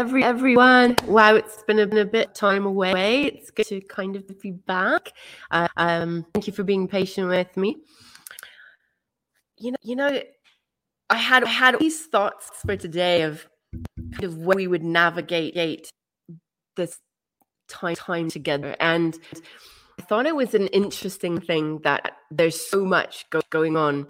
Every everyone. Wow, it's been a, been a bit time away. It's good to kind of be back. Uh, um, thank you for being patient with me. You know, you know, I had I had these thoughts for today of kind of where we would navigate this time time together, and I thought it was an interesting thing that there's so much go- going on.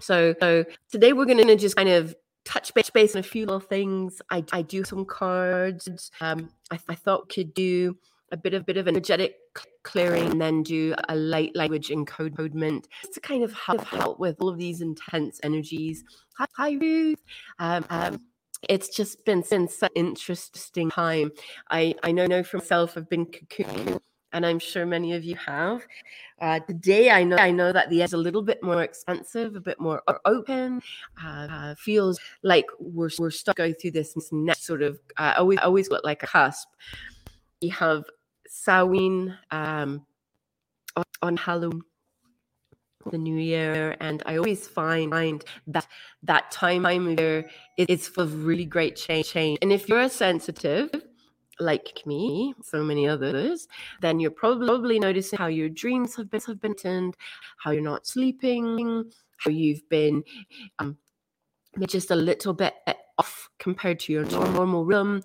So, so today we're going to just kind of touch base, on a few little things. I, I do some cards. Um, I, I thought could do a bit of bit of energetic clearing then do a light language encodement to kind of help, help with all of these intense energies. Hi, hi Ruth. Um, um, it's just been, such an interesting time. I, I know, know for myself, I've been cocoon and I'm sure many of you have. Uh, today, I know I know that the is a little bit more expensive, a bit more open. Uh, uh, feels like we're we're stuck going through this next sort of uh, always always look like a cusp. We have Samhain um, on Halloween the new year and i always find, that that time of year is full of really great change and if you're a sensitive like me, so many others, then you're probably noticing how your dreams have been have been turned, how you're not sleeping, how you've been um, just a little bit off compared to your normal rhythm.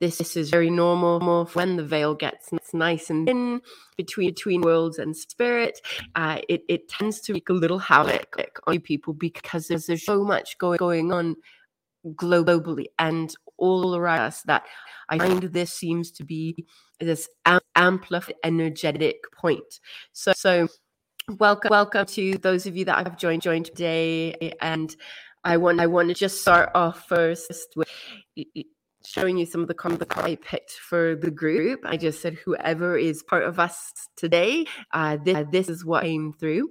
This, this is very normal when the veil gets nice and thin between between worlds and spirit. Uh, it, it tends to wreak a little havoc on people because there's, there's so much going, going on globally and all around us that I find this seems to be this am- amplified energetic point. So, so welcome, welcome to those of you that have joined joined today. And I want I want to just start off first with showing you some of the comments I picked for the group. I just said whoever is part of us today, uh, this, this is what came through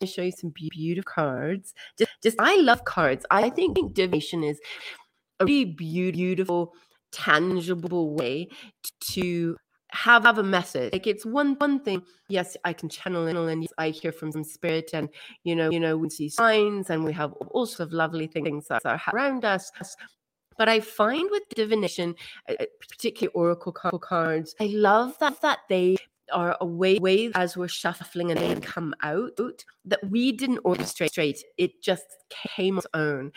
to show you some beautiful cards. Just, just I love cards. I think divination is a really beautiful, tangible way to have, have a message. Like it's one one thing. Yes, I can channel and yes, I hear from some spirit, and you know, you know, we see signs, and we have all sorts of lovely things that are around us. But I find with divination, uh, uh, particularly oracle cards, I love that that they are a way, as we're shuffling and they come out that we didn't orchestrate. It just came on its own.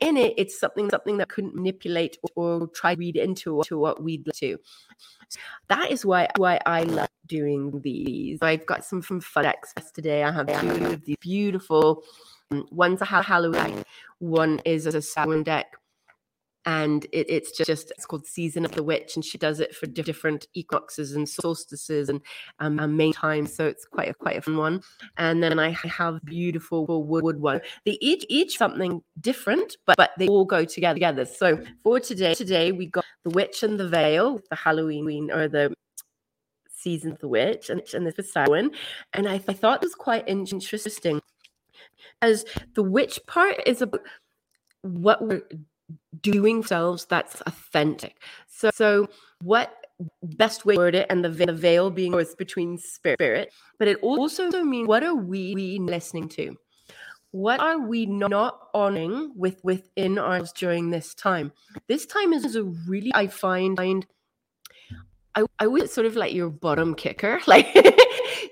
In it, it's something something that couldn't manipulate or, or try to read into to what we'd to. That is why why I love doing these. I've got some from FedEx today. I have two of these beautiful. Um, one's a Halloween. One is a Samhain deck and it, it's just, just, it's called season of the witch and she does it for different equinoxes and solstices and um, and main times so it's quite a quite a fun one. And then i have beautiful wood, wood one. They each each something different but but they all go together together. So for today today we got the witch and the veil the halloween or the season of the witch and, and this was Samhain. and I, I thought it was quite interesting as the witch part is about what we're doing selves that's authentic. So, so what best way to word it and the, the veil being is between spirit, but it also means what are we, listening to? What are we not honoring with within ourselves during this time? This time is a really I find I, I would sort of like your bottom kicker. Like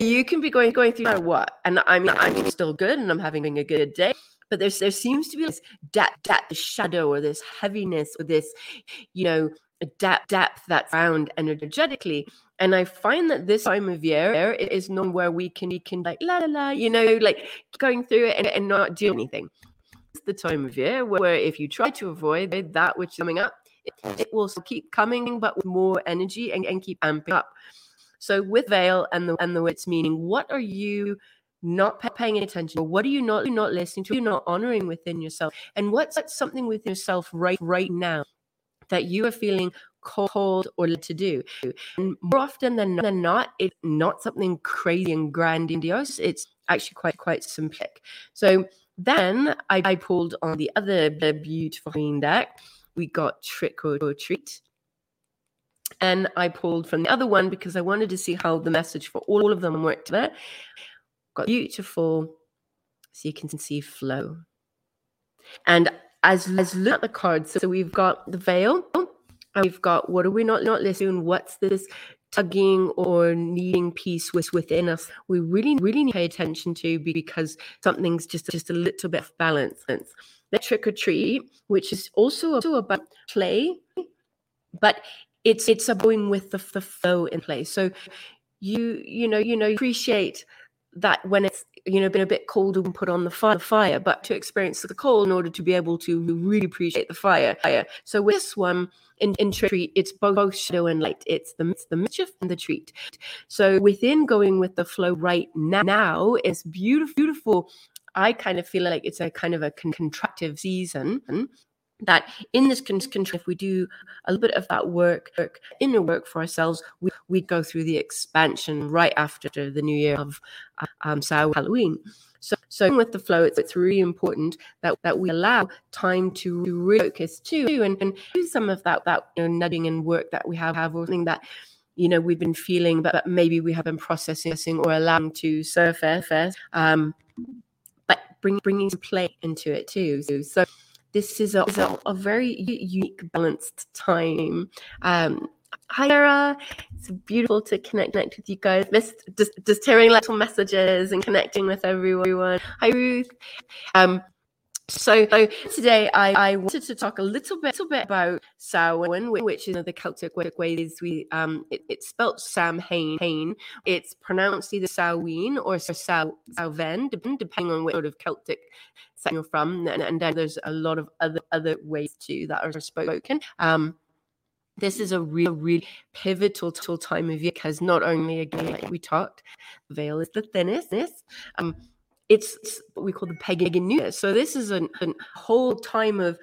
you can be going going through what, and I mean I'm still good and I'm having a good day, but there's there seems to be this depth, depth, shadow, or this heaviness, or this, you know, depth, depth that's found energetically. And I find that this time of year is not where we can we can like la la la, you know, like going through it and, and not do anything. It's the time of year where, where if you try to avoid that which is coming up, it, it will keep coming, but with more energy and, and keep amping up. So with veil and the and the witch meaning, what are you not paying attention what are you not not listening to you're not honoring within yourself? And what's something within yourself right right now that you are feeling called or led to do? And more often than, not it's not something crazy and grandiose it's actually quite quite simplistic. So then I, I pulled on the other beautiful green deck. We got trick or, or treat. And I pulled from the other one because I wanted to see how the message for all of them worked there got beautiful, so you can see flow. And as as look at the cards, so we've got the veil, and we've got what are we not not listening? What's this tugging or needing piece with within us? We really really need to pay attention to because something's just just a little bit of balance. The trick or treat, which is also also about play, but it's it's a going with the, the flow in place So you you know you know appreciate that when it's you know been a bit cold and put on the fire, fire but to experience the cold in order to be able to really appreciate the fire. Fire so with this one in, in treat it's both shadow and light. It's the, it's the mischief and the treat. So within going with the flow right now, now it's beautiful beautiful. I kind of feel like it's a kind of a contractive season that in this control, if we do a little bit of that work, work inner work for ourselves, we, we go through the expansion right after the new year of uh, um, so Halloween. So, so with the flow, it's, it's really important that, that we allow time to refocus too and, and do some of that that you know, nudging and work that we have, have or something that you know we've been feeling, but maybe we have been processing or allowing to surface. Um, but bring, bringing some play into it too. So, so this is a, a, a very unique, balanced time. Um, hi, Sarah. It's beautiful to connect, connect with you guys. Missed just, just hearing little messages and connecting with everyone. Hi, Ruth. Um, so, so, today I, I, wanted to talk a little bit, little bit about Samhain, which is the Celtic ways we um it, it's spelled Samhain. It's pronounced either Samhain or Samhain, depending on which sort of Celtic sect you're from, and, and then there's a lot of other other ways too that are spoken. Um, this is a real, really pivotal time of year because not only again, like we talked, the veil is the thinnest. Um, it's, what we call the pagan new year. So this is a whole time of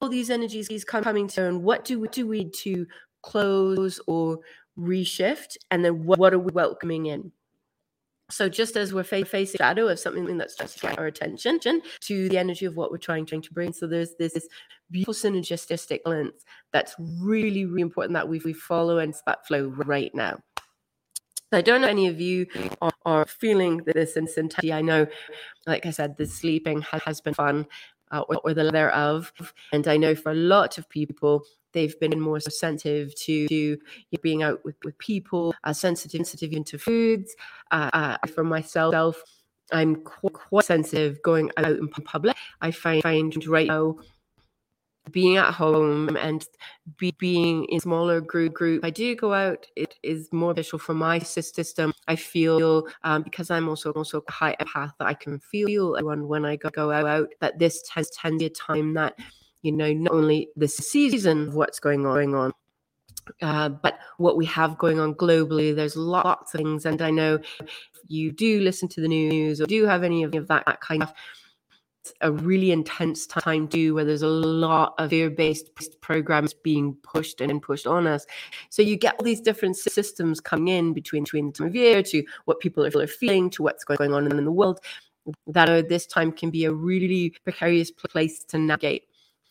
all these energies these coming to, and what do we do we to close or reshift, and then what, what are we welcoming in? So just as we're facing shadow of something that's just our attention to the energy of what we're trying, trying to bring. So there's this, this beautiful synergistic balance that's really, really important that we, we follow and that flow right now. I don't know any of you are, are feeling this intensity. I know, like I said, the sleeping has, has been fun, uh, or, or, the thereof. And I know for a lot of people, they've been more sensitive to, to being out with, with people, uh, sensitive, sensitive into foods. Uh, uh, for myself, I'm quite, quite sensitive going out in public. I find, find right now being at home and be, being in smaller group group i do go out it is more beneficial for my system i feel um, because i'm also also a high empath that i can feel everyone when i go, go out that this tends tend to be a time that you know not only the season of what's going on, going on uh, but what we have going on globally, there's lots of things. And I know if you do listen to the news or do have any of that, that kind of a really intense time too, where there's a lot of fear-based programs being pushed and pushed on us. So you get all these different systems coming in between between the time of year to what people are feeling to what's going on in the world. That this time can be a really precarious place to navigate.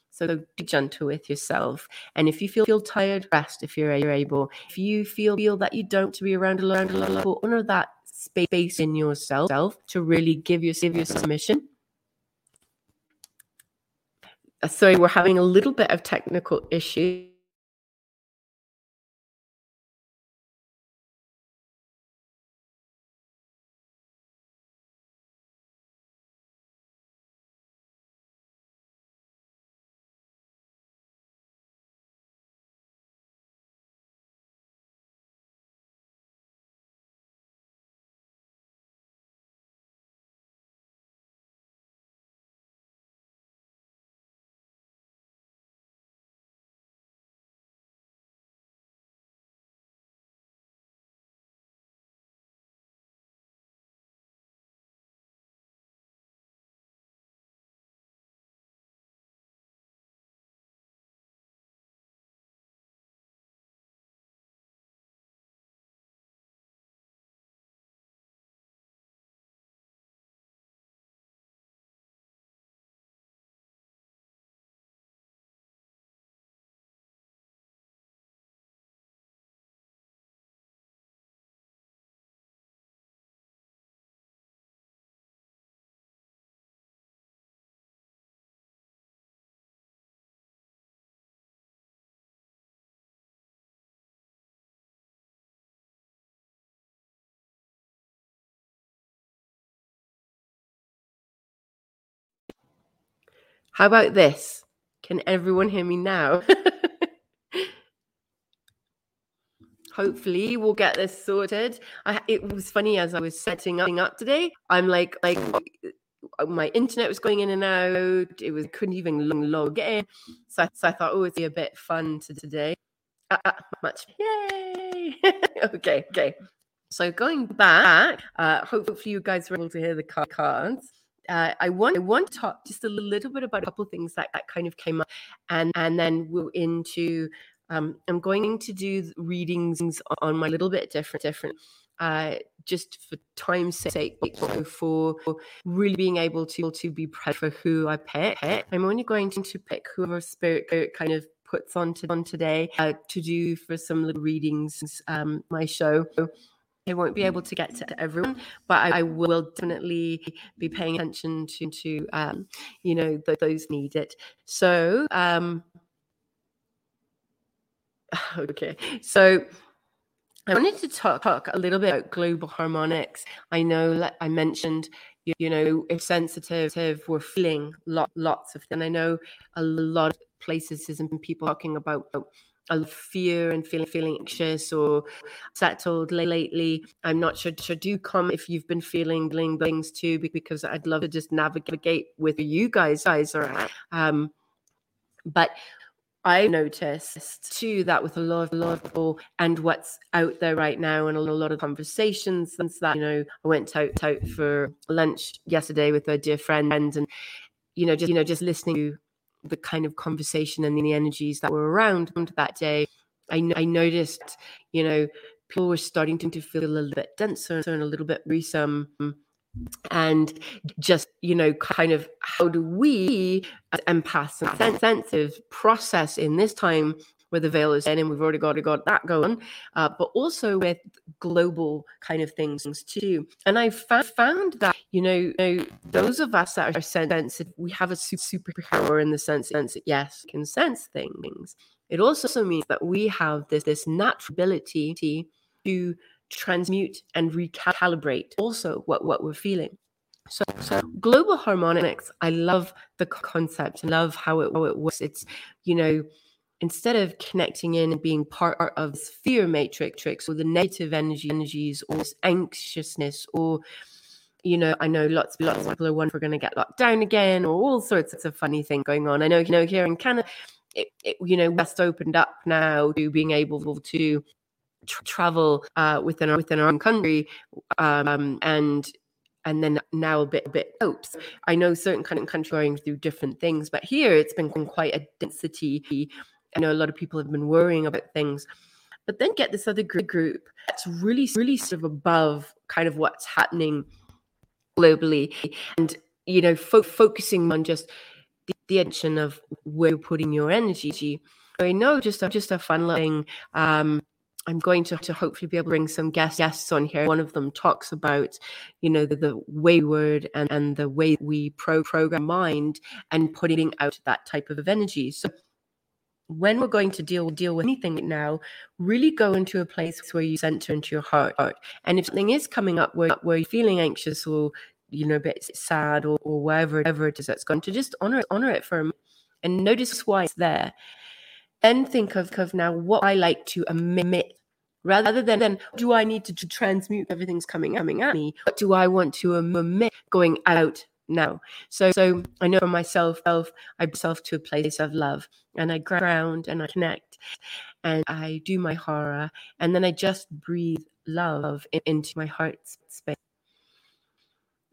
So be gentle with yourself. And if you feel, feel tired, rest if you're, able. If you feel, feel that you don't to be around a lot, honor that space in yourself to really give yourself your submission sorry, we're having a little bit of technical issue. How about this? Can everyone hear me now? Hopefully, we'll get this sorted. I, it was funny as I was setting up, up today. I'm like, like uh, my internet was going in and out. It was couldn't even log in. So, so I thought, oh, it'd be a bit fun to today. Uh, uh, much, yay! okay, okay. So going back, uh, hopefully you guys were able to hear the cards. Uh, I want I want to talk just a little bit about a couple of things that, that kind of came up, and and then we'll into um, I'm going to do readings on my little bit different, different, uh, just for time's sake, for really being able to to be present for who I pick. I'm only going to pick whoever spirit kind of puts on to on today uh, to do for some little readings. Um, my show. I won't be able to get to everyone, but I, I will definitely be paying attention to, to um, you know, th- those need it. So, um, Okay, so I wanted to talk, talk a little bit about global harmonics. I know like I mentioned, you, you know, if sensitive, we're feeling lot, lots of, and I know a lot of places and people talking about a fear and feeling feeling anxious or settled lately. I'm not sure. So do come if you've been feeling things too, because I'd love to just navigate with you guys. Guys are at. Um, but I noticed too that with a lot of, a lot of people and what's out there right now and a lot of conversations since that, you know, I went out, out for lunch yesterday with a dear friend and, you know, just, you know, just listening to the kind of conversation and the energies that were around that day, I, I noticed, you know, people were starting to feel a little bit denser and a little bit worrisome. And just you know kind of how do we as empaths and sensitive process in this time where the veil is in and we've already got, got that going uh, but also with global kind of things too and i found that you know, you know those of us that are sensitive we have a superpower in the sense that yes can sense things it also means that we have this this natural ability to transmute and recalibrate also what, what we're feeling. So, so global harmonics, I love the concept, I love how it, how it works. It's, you know, instead of connecting in and being part of this fear matrix tricks or the negative energy energies or this anxiousness or you know, I know lots lots of people are wondering if we're going to get locked down again or all sorts of funny thing going on. I know, you know, here in Canada, it, it, you know, West opened up now to being able to travel uh, within our within our own country, um, and and then now a bit a bit out. I know certain kind of countries going through different things, but here it's been quite a density. I know a lot of people have been worrying about things, but then get this other group that's really really sort of above kind of what's happening globally, and you know fo- focusing on just the, the attention of where you're putting your energy. I know just a, just a fun thing. Um, I'm going to, to hopefully be able to bring some guest, guests on here. One of them talks about, you know, the, the wayward and, and the way we pro program mind and putting out that type of energy. So when we're going to deal deal with anything now, really go into a place where you center into your heart. And if something is coming up where, where you're feeling anxious or you know a bit sad or, or wherever, whatever it is that's going to just honor honor it for a and notice why it's there. Then think of, of now what I like to emit rather than, then do I need to, to transmute everything's coming coming at me? What do I want to emit going out now? So so I know for myself, I myself to a place of love and I ground and I connect and I do my hara and then I just breathe love into my heart space.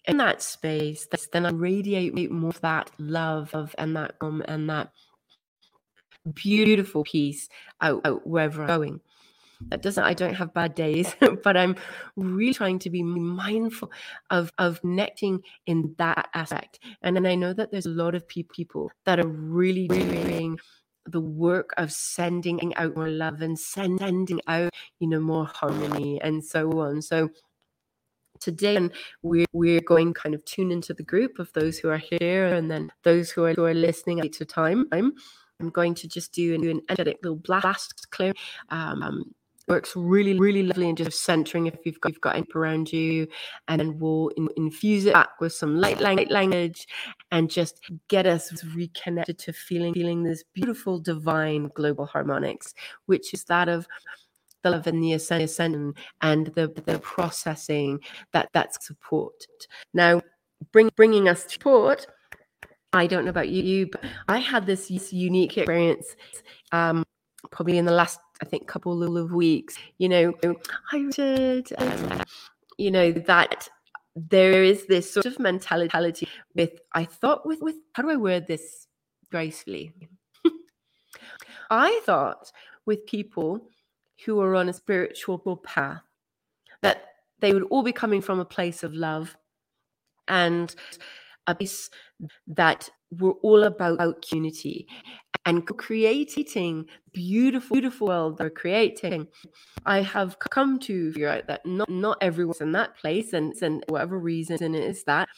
In that space, then I radiate more of that love of and that um and that beautiful peace out, out wherever I'm going that doesn't i don't have bad days but i'm really trying to be mindful of of connecting in that aspect. And then i know that there's a lot of people that are really doing the work of sending out more love and sending out you know more harmony and so on. So today and we're, we're going kind of tune into the group of those who are here and then those who are, who are listening at a time. I'm I'm going to just do an energetic little blast clear um, works really, really lovely and just centering if you've got, you've got anything around you. And then we'll in, infuse it back with some light, light language and just get us reconnected to feeling, feeling this beautiful, divine global harmonics, which is that of the love and the ascension and the, the processing that that's support. Now, bring, bringing us to support, I don't know about you, but I had this unique experience um, probably in the last I think a couple of weeks. You know, I did, um, you know, that there is this sort of mentality with I thought with with how do I word this gracefully? I thought with people who are on a spiritual path that they would all be coming from a place of love and a place that we're all about unity and creating beautiful, beautiful world they're creating. I have come to figure out that not, not everyone's in that place, and, and whatever reason it is that.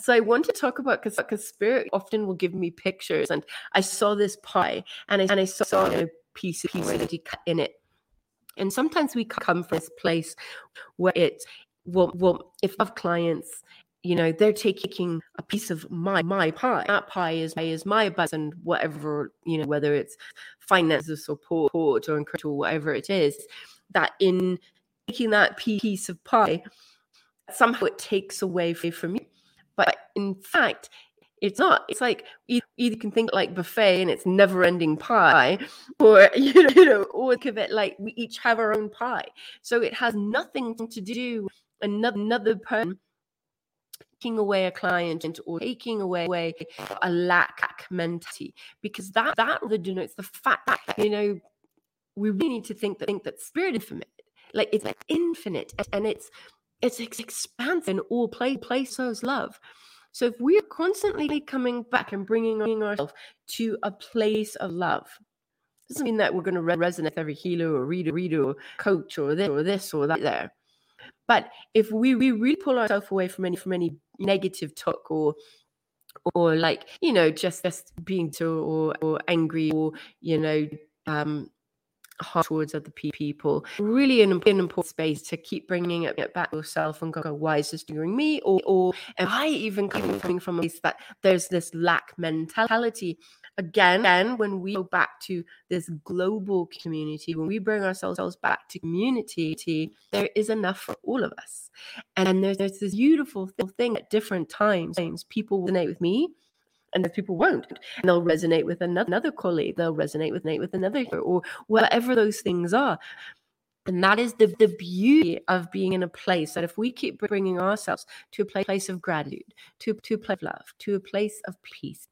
So I want to talk about because because spirit often will give me pictures, and I saw this pie, and I and I saw a piece of piece cut in it, and sometimes we come from this place where it's well, well, if of clients you know they're taking a piece of my my pie that pie is my is my buzz and whatever you know whether it's finances or support or encourage or whatever it is that in taking that piece of pie somehow it takes away from you. But in fact it's not. It's like you either can think like buffet and it's never ending pie or you know, you know or think of it like we each have our own pie. So it has nothing to do another another person taking away a client or taking away, a lack mentality because that that denotes the fact that you know we really need to think that think that spirit infinite. Like it's infinite and it's it's expansive in all play places love. So if we're constantly coming back and bringing ourselves to a place of love doesn't mean that we're going to resonate with every healer or reader reader or coach or this or this or that there but if we, we really pull ourselves away from any from any negative talk or or like you know just just being to or or angry or you know um hard towards other people really an important space to keep bringing it back yourself and go why is this doing me? Or or am i even coming from a place that there's this lack mentality again, again, when we go back to this global community, when we bring ourselves back to community, there is enough for all of us. And there's, there's this beautiful thing at different times. People resonate with me, and there's people won't. And they'll resonate with another, another colleague. They'll resonate with nate with another, or whatever those things are. And that is the, the beauty of being in a place that if we keep bringing ourselves to a place of gratitude, to, to a place of love, to a place of peace,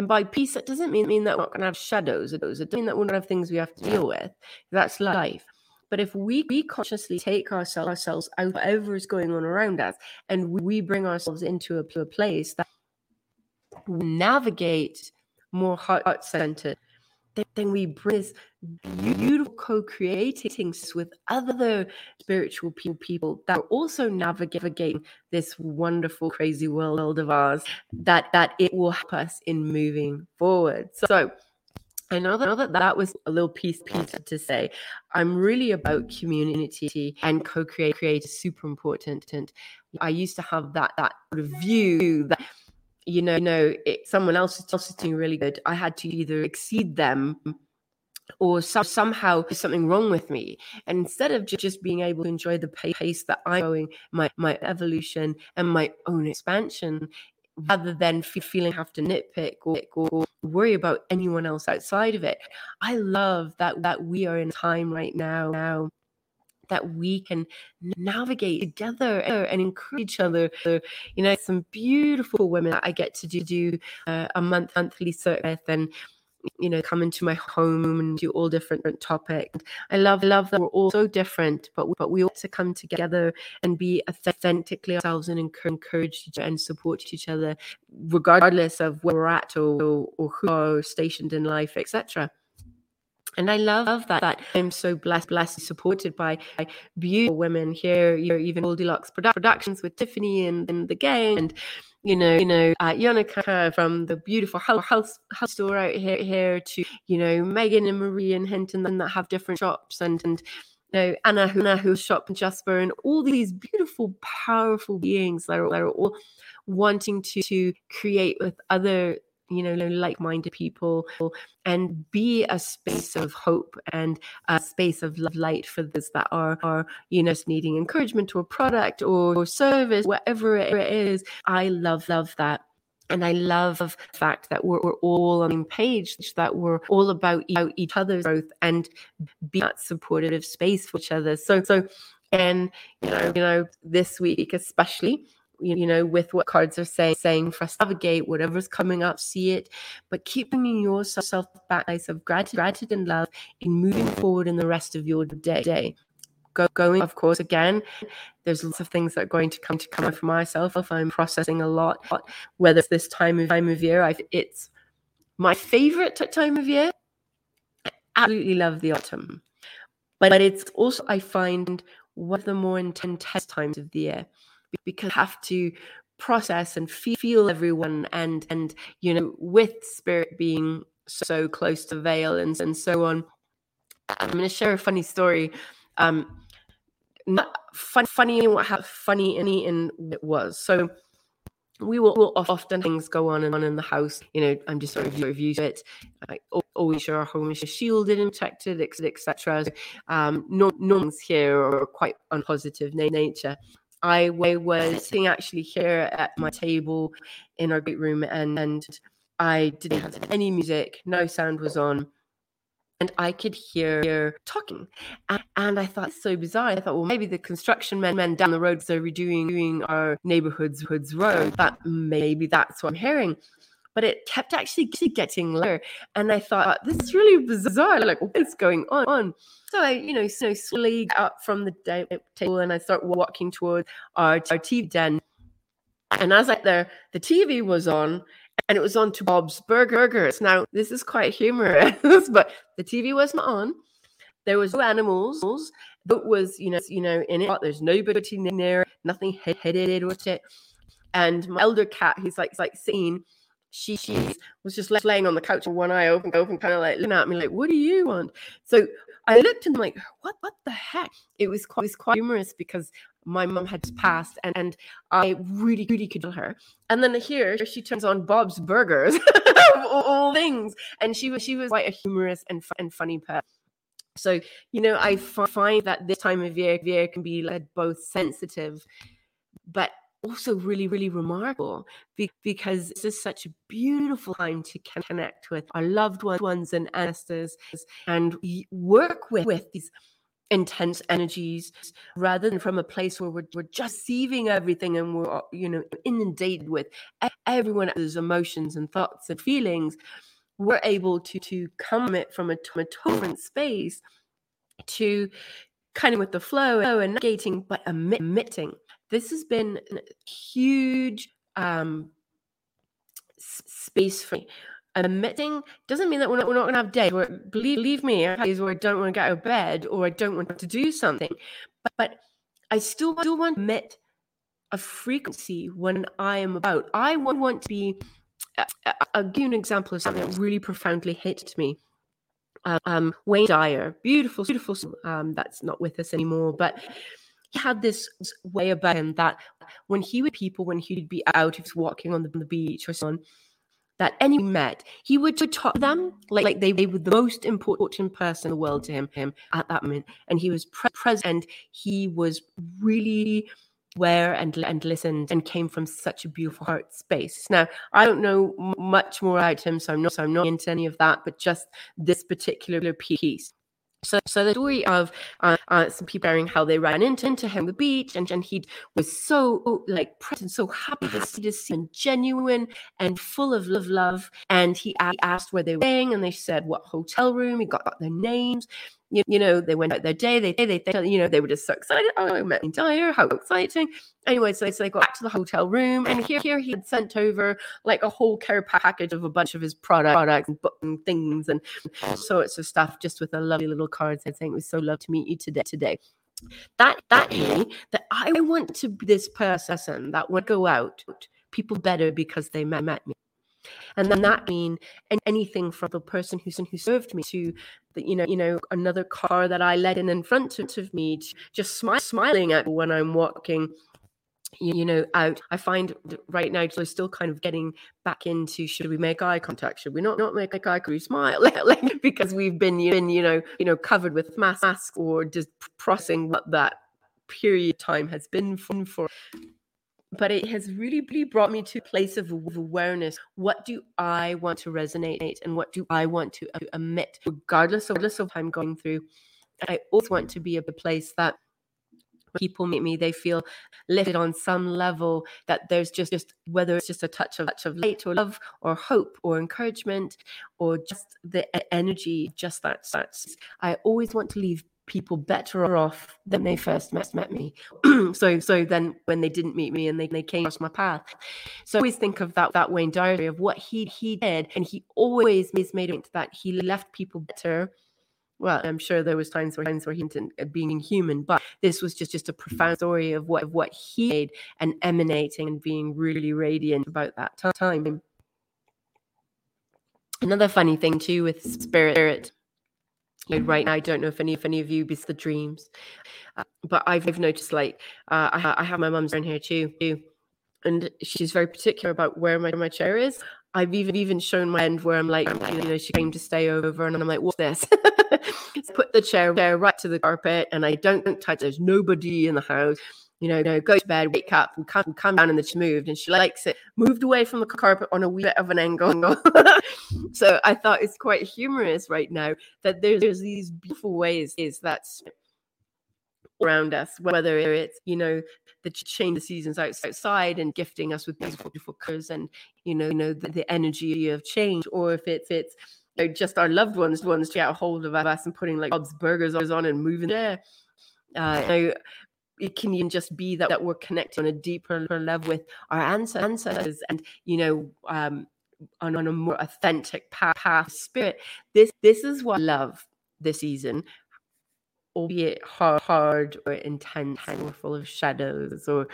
and by peace, that doesn't mean, mean that we're not going to have shadows. It doesn't mean that we're going to have things we have to deal with. That's life. But if we, we consciously take ourselves, ourselves out of whatever is going on around us and we bring ourselves into a, a place that we navigate more heart centered, then we bring this beautiful co-creating with other spiritual people that are also navigating this wonderful crazy world of ours that that it will help us in moving forward so I know that, I know that that was a little piece, piece to say. I'm really about community and co-create. Create is super important. I used to have that that sort of view that you know, you know, it, someone else is doing really good. I had to either exceed them or some, somehow something wrong with me. And instead of just being able to enjoy the pace that I'm going, my, my evolution and my own expansion, rather than feeling have to nitpick or, or worry about anyone else outside of it. I love that that we are in time right now now that we can navigate together and encourage each other. So, You know, some beautiful women I get to do, do uh, a month monthly circuit and you know come into my home and do all different topics i love love that we're all so different but but we ought to come together and be authentically ourselves and encourage each other and support each other regardless of where we're at or, or, or who are stationed in life etc and I love that, that I'm so blessed, blessed, supported by, by beautiful women here, you know, even Goldylocks Productions with Tiffany and, and the gang, and you know, you know, uh, Yonica from the beautiful house, house, house store out here, here to, you know, Megan and Marie and Hinton that have different shops and, and, you know, Anna who, Anna who shop in Jasper and all these beautiful, powerful beings that are, that are all wanting to, to create with other you know like-minded people and be a space of hope and a space of love light for those that are are you know needing encouragement or product or, or service whatever it is i love love that and I love the fact that we're, we're all on the same page, that we're all about each other's growth and be that supportive space for each other. So, so, and you know, you know, this week especially, you know, with what cards are saying, saying for us to navigate whatever's coming up, see it, but keep bringing yourself back place of gratitude, gratitude and love in moving forward in the rest of your day. Go, going, of course, again, there's lots of things that are going to come to come for myself if I'm processing a lot, whether it's this time of time of year. I've, it's my favorite time of year. I absolutely love the autumn, but, but it's also I find one of the more intense times of the year because I have to process and feel everyone and and you know with spirit being so close to veil and, and so on i'm going to share a funny story um not fun, funny what how funny any in it was so we will, will, often things go on and on in the house. You know, I'm just sort of review it. I always sure our home is shielded and protected, etc. Um, no, no here are quite on positive nature. I was sitting actually here at my table in our great room and, and I didn't have any music, no sound was on. And I could hear talking. And, and I thought, so bizarre. I thought, well, maybe the construction men, men down the road, are redoing our neighborhood's road. That maybe that's what I'm hearing but it kept actually getting lower. And I thought, uh, this is really bizarre. Like, what's going on? So I, you know, so slowly up from the table and I start walking towards our, our TV den. And as I there, the TV was on and it was on to Bob's Burgers. Now, this is quite humorous, but the TV wasn't on. There was no animals. It was, you know, you know, in it. There's nobody in there. nothing headed with it. And my elder cat, he's like, like sitting she she was just left laying on the couch with one eye open, open, kind of like looking at me like, "What do you want?" So I looked and I'm like, "What? What the heck?" It was quite, it was quite humorous because my mum had passed, and and I really really could tell her. And then here she turns on Bob's Burgers, all things, and she was she was quite a humorous and and funny person. So you know, I find that this time of year, year can be like both sensitive, but also really, really remarkable because this is such a beautiful time to connect with our loved ones and ancestors and work with, with these intense energies rather than from a place where we're, we're just receiving everything and we're uh, you know inundated with everyone else's emotions and thoughts and feelings we're able to to come it from a, a different space to kind of with the flow and negating but emitting this has been a huge um, space for me. Admitting doesn't mean that we're not, we're not going to have days where, believe, believe me, days where I don't want to get out of bed or I don't want to do something. But, but I still, still want to emit a frequency when I am about. I want to be, I'll give you an example of something that really profoundly hit me. Um, Wayne Dyer, beautiful, beautiful, um, that's not with us anymore, but he had this way about him that when he would people, when he would be out, he was walking on the, on the beach or so on, that anyone met, he would talk to them like, like they, they were the most important person in the world to him, him at that moment. And he was pre- present. He was really aware and and listened and came from such a beautiful heart space. Now, I don't know much more about him, so I'm not so I'm not into any of that, but just this particular piece. So, so the story of uh, uh, some people sharing how they ran into, into him on the beach, and, and he was so like present, so happy to see this and genuine and full of love, love. And he asked where they were staying, and they said what hotel room. He got, got their names, you, you know, they went out their day, they, they, they, you know, they were just so excited. Oh, I met Dyer, how exciting. Anyway, so, so they got back to the hotel room and here, here he had sent over like a whole care package of a bunch of his product, products and, and things and sorts of stuff just with a lovely little card saying it was so lovely to meet you today. today that that me that I want to be this person that would go out people better because they met, met me. And then that mean anything from the person who's who who served me to the, you know you know another car that I led in in front of me, just smile, smiling at when I'm walking you know out. I find right now so still kind of getting back into should we make eye contact? Should we not not make eye contact? We smile? Like because we've been you know you know covered with masks or just processing what that period time has been for but it has really, really brought me to a place of awareness. What do I want to resonate and what do I want to uh, emit, regardless of, regardless of what I'm going through? I also want to be a place that people meet me they feel lifted on some level that there's just just whether it's just a touch of touch of light or love or hope or encouragement or just the energy just that that's i always want to leave people better off than they first met, met me so so then when they didn't meet me and they, they came across my path so I always think of that that Wayne Dyer of what he he did and he always made it that he left people better well, I'm sure there was times where times where he didn't uh, being human, but this was just just a profound story of what of what he made and emanating and being really radiant about that time. Another funny thing too with spirit. Right now, I don't know if any if any of you be the dreams, uh, but I've, I've noticed like uh, I, I have my mum's in here too, too, and she's very particular about where my my chair is. I've even even shown my end where I'm like, you know, she came to stay over, and I'm like, what's this? Put the chair, chair right to the carpet, and I don't touch. There's nobody in the house. You know, no, go to bed, wake up, and come, come down, and then she moved, and she likes it. Moved away from the carpet on a wee bit of an angle. so I thought it's quite humorous right now that there's, there's these beautiful ways is that's around us, whether it's you know the change the seasons outside and gifting us with beautiful, beautiful colors and you know, you know the, the energy of change, or if it's it's you know, just our loved ones, ones to get a hold of us and putting like Bob's Burgers on and moving there. Uh, you know, it can even just be that, that we're connected on a deeper level with our ancestors and you know um, on, on a more authentic path, path spirit this this is what I love this season albeit hard, hard or intense or full of shadows or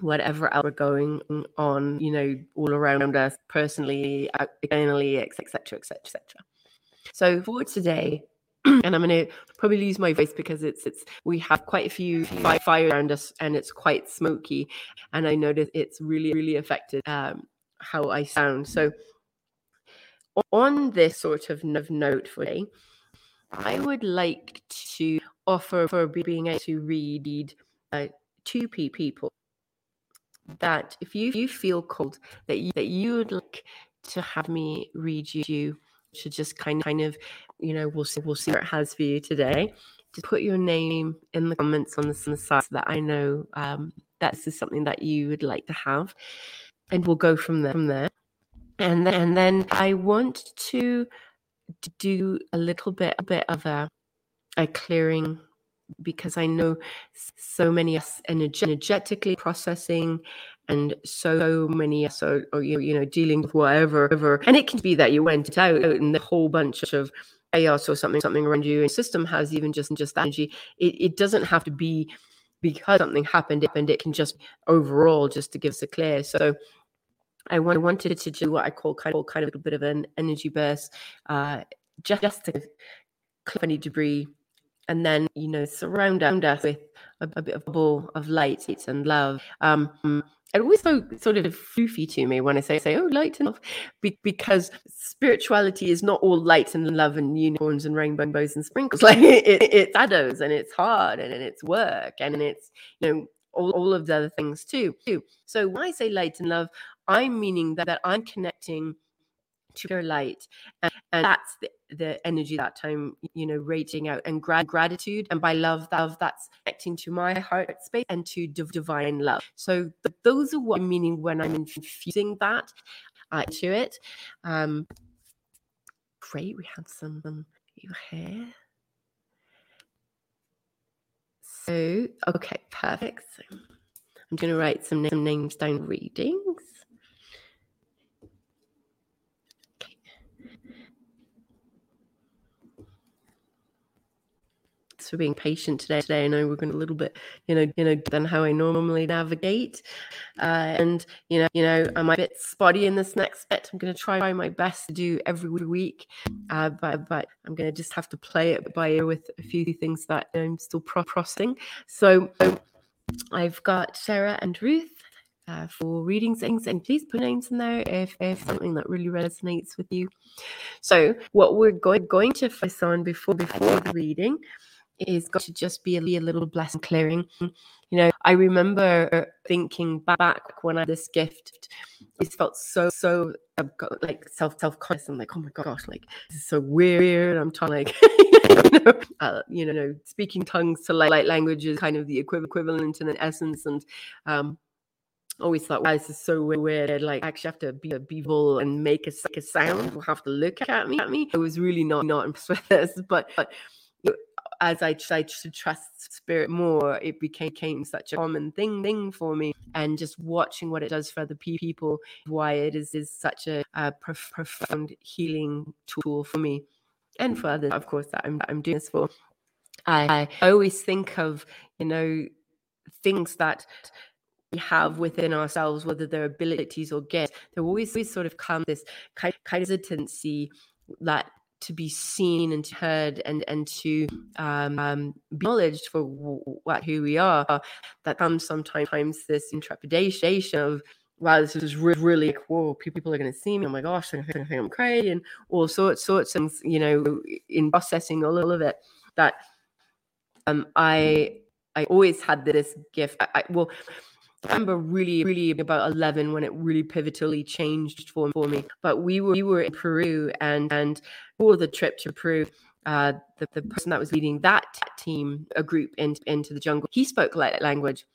whatever else we're going on, you know, all around us, personally, externally, etc., etc., etc. So for today, and I'm going to probably lose my voice because it's it's we have quite a few fire around us and it's quite smoky, and I notice it's really really affected um, how I sound. So on this sort of note for today, I would like to offer for being able to read uh, two people that if you, you feel called that you, that you would like to have me read you, should just kind of, kind of you know we'll see we'll see what it has for you today. Just put your name in the comments on the, on the side so that I know um, that this is something that you would like to have. And we'll go from there from there. And then, and then I want to do a little bit a bit of a a clearing because I know so many us energetically processing and so many so or you, know dealing with whatever, whatever. And it can be that you went out and the whole bunch of chaos or something something around you and system has even just just that energy it, it doesn't have to be because something happened and it can just overall just to give us a clear so I wanted to do what I call kind of kind of a bit of an energy burst, uh, just, just to clear any debris, and then you know surround us with a, a bit of ball of light and love. Um, it always so sort of floofy to me when I say, say, oh, light and love, Be- because spirituality is not all light and love and unicorns and rainbows and sprinkles. Like it, it, it's shadows and it's hard and, and it's work and it's, you know, all, all of the other things too. So when I say light and love, I'm meaning that, that I'm connecting to your light and, and that's the, the energy that time you know raging out and gra- gratitude and by love love that's connecting to my heart space and to div- divine love so th- those are what i'm meaning when i'm infusing that uh, it um great we have some um, hair So, okay, perfect. So I'm going to write some, some names down readings. For being patient today. Today, I know we're going a little bit, you know, you know, than how I normally navigate, uh, and you know, you know, I'm a bit spotty in this next bit. I'm going to try my best to do every week, uh, but but I'm going to just have to play it by ear with a few things that I'm still processing. So, I've got Sarah and Ruth. Uh, for reading things and please put names in there if, if something that really resonates with you so what we're going going to focus on before before the reading is got to just be a, be a little blessing clearing. You know, I remember thinking back when I had this gift, it felt so, so like self self conscious. I'm like, oh my gosh, like this is so weird. I'm trying like, you, know, uh, you know, speaking tongues to like, like languages, kind of the equivalent in an essence. And um, always thought, wow, this is so weird. Like, I actually have to be a bevel and make a, a sound. Will have to look at me. At me. I was really not not impressed with this, but but as I tried to trust spirit more, it became such a common thing thing for me. And just watching what it does for other people, why it is is such a, a prof- profound healing tool for me and for others, of course, that I'm, I'm doing this for. I, I always think of, you know, things that we have within ourselves, whether they're abilities or gifts, there always, always sort of come this kind, kind of hesitancy that to be seen and heard and and to um, um, be acknowledged for what who we are that comes sometimes this intrepidation of wow this is really cool people are going to see me. Oh my gosh they're going to think i'm crazy and all sorts sorts and you know in processing all of it. That um i i always had this gift. I, I well I remember really, really about 11 when it really pivotally changed for, for me. But we were we were in Peru and and for the trip to Peru, uh, the, the person that was leading that team, a group into into the jungle, he spoke language.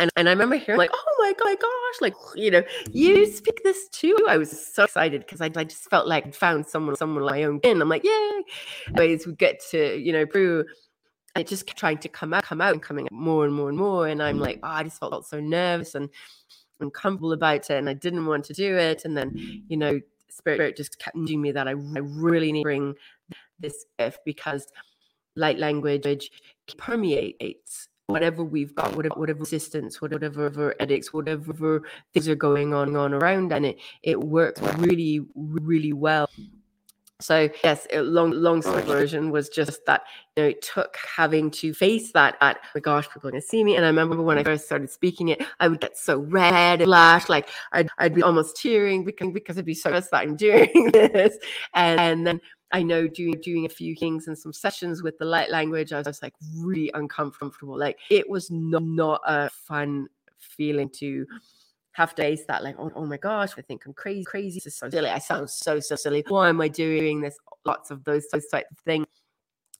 And, and I remember hearing like, oh my, god, my gosh, like, you know, you speak this too. I was so excited because I, I just felt like I'd found someone, someone like my own kin. I'm like, yay. Anyways, we get to, you know, Peru it just kept trying to come out, come out, and coming out more and more and more. And I'm like, oh, I just felt so nervous and uncomfortable about it, and I didn't want to do it. And then, you know, spirit just kept doing me that I, I really need to bring this gift because light language permeates whatever we've got, whatever, whatever resistance, whatever edicts, whatever things are going on on around, and it it works really, really well so yes, a long long oh, story version was just that you know it took having to face that at oh my gosh, people are gonna see me. And I remember when I first started speaking it, I would get so red and flash, like I'd I'd be almost tearing because because I'd be so nervous that I'm doing this. And, and then I know doing doing a few things and some sessions with the light language, I was just like really uncomfortable. Like it was not, not a fun feeling to have days that like oh, oh my gosh i think i'm crazy crazy this is so silly i sound so so silly. Why am i doing this? Lots of those those type of things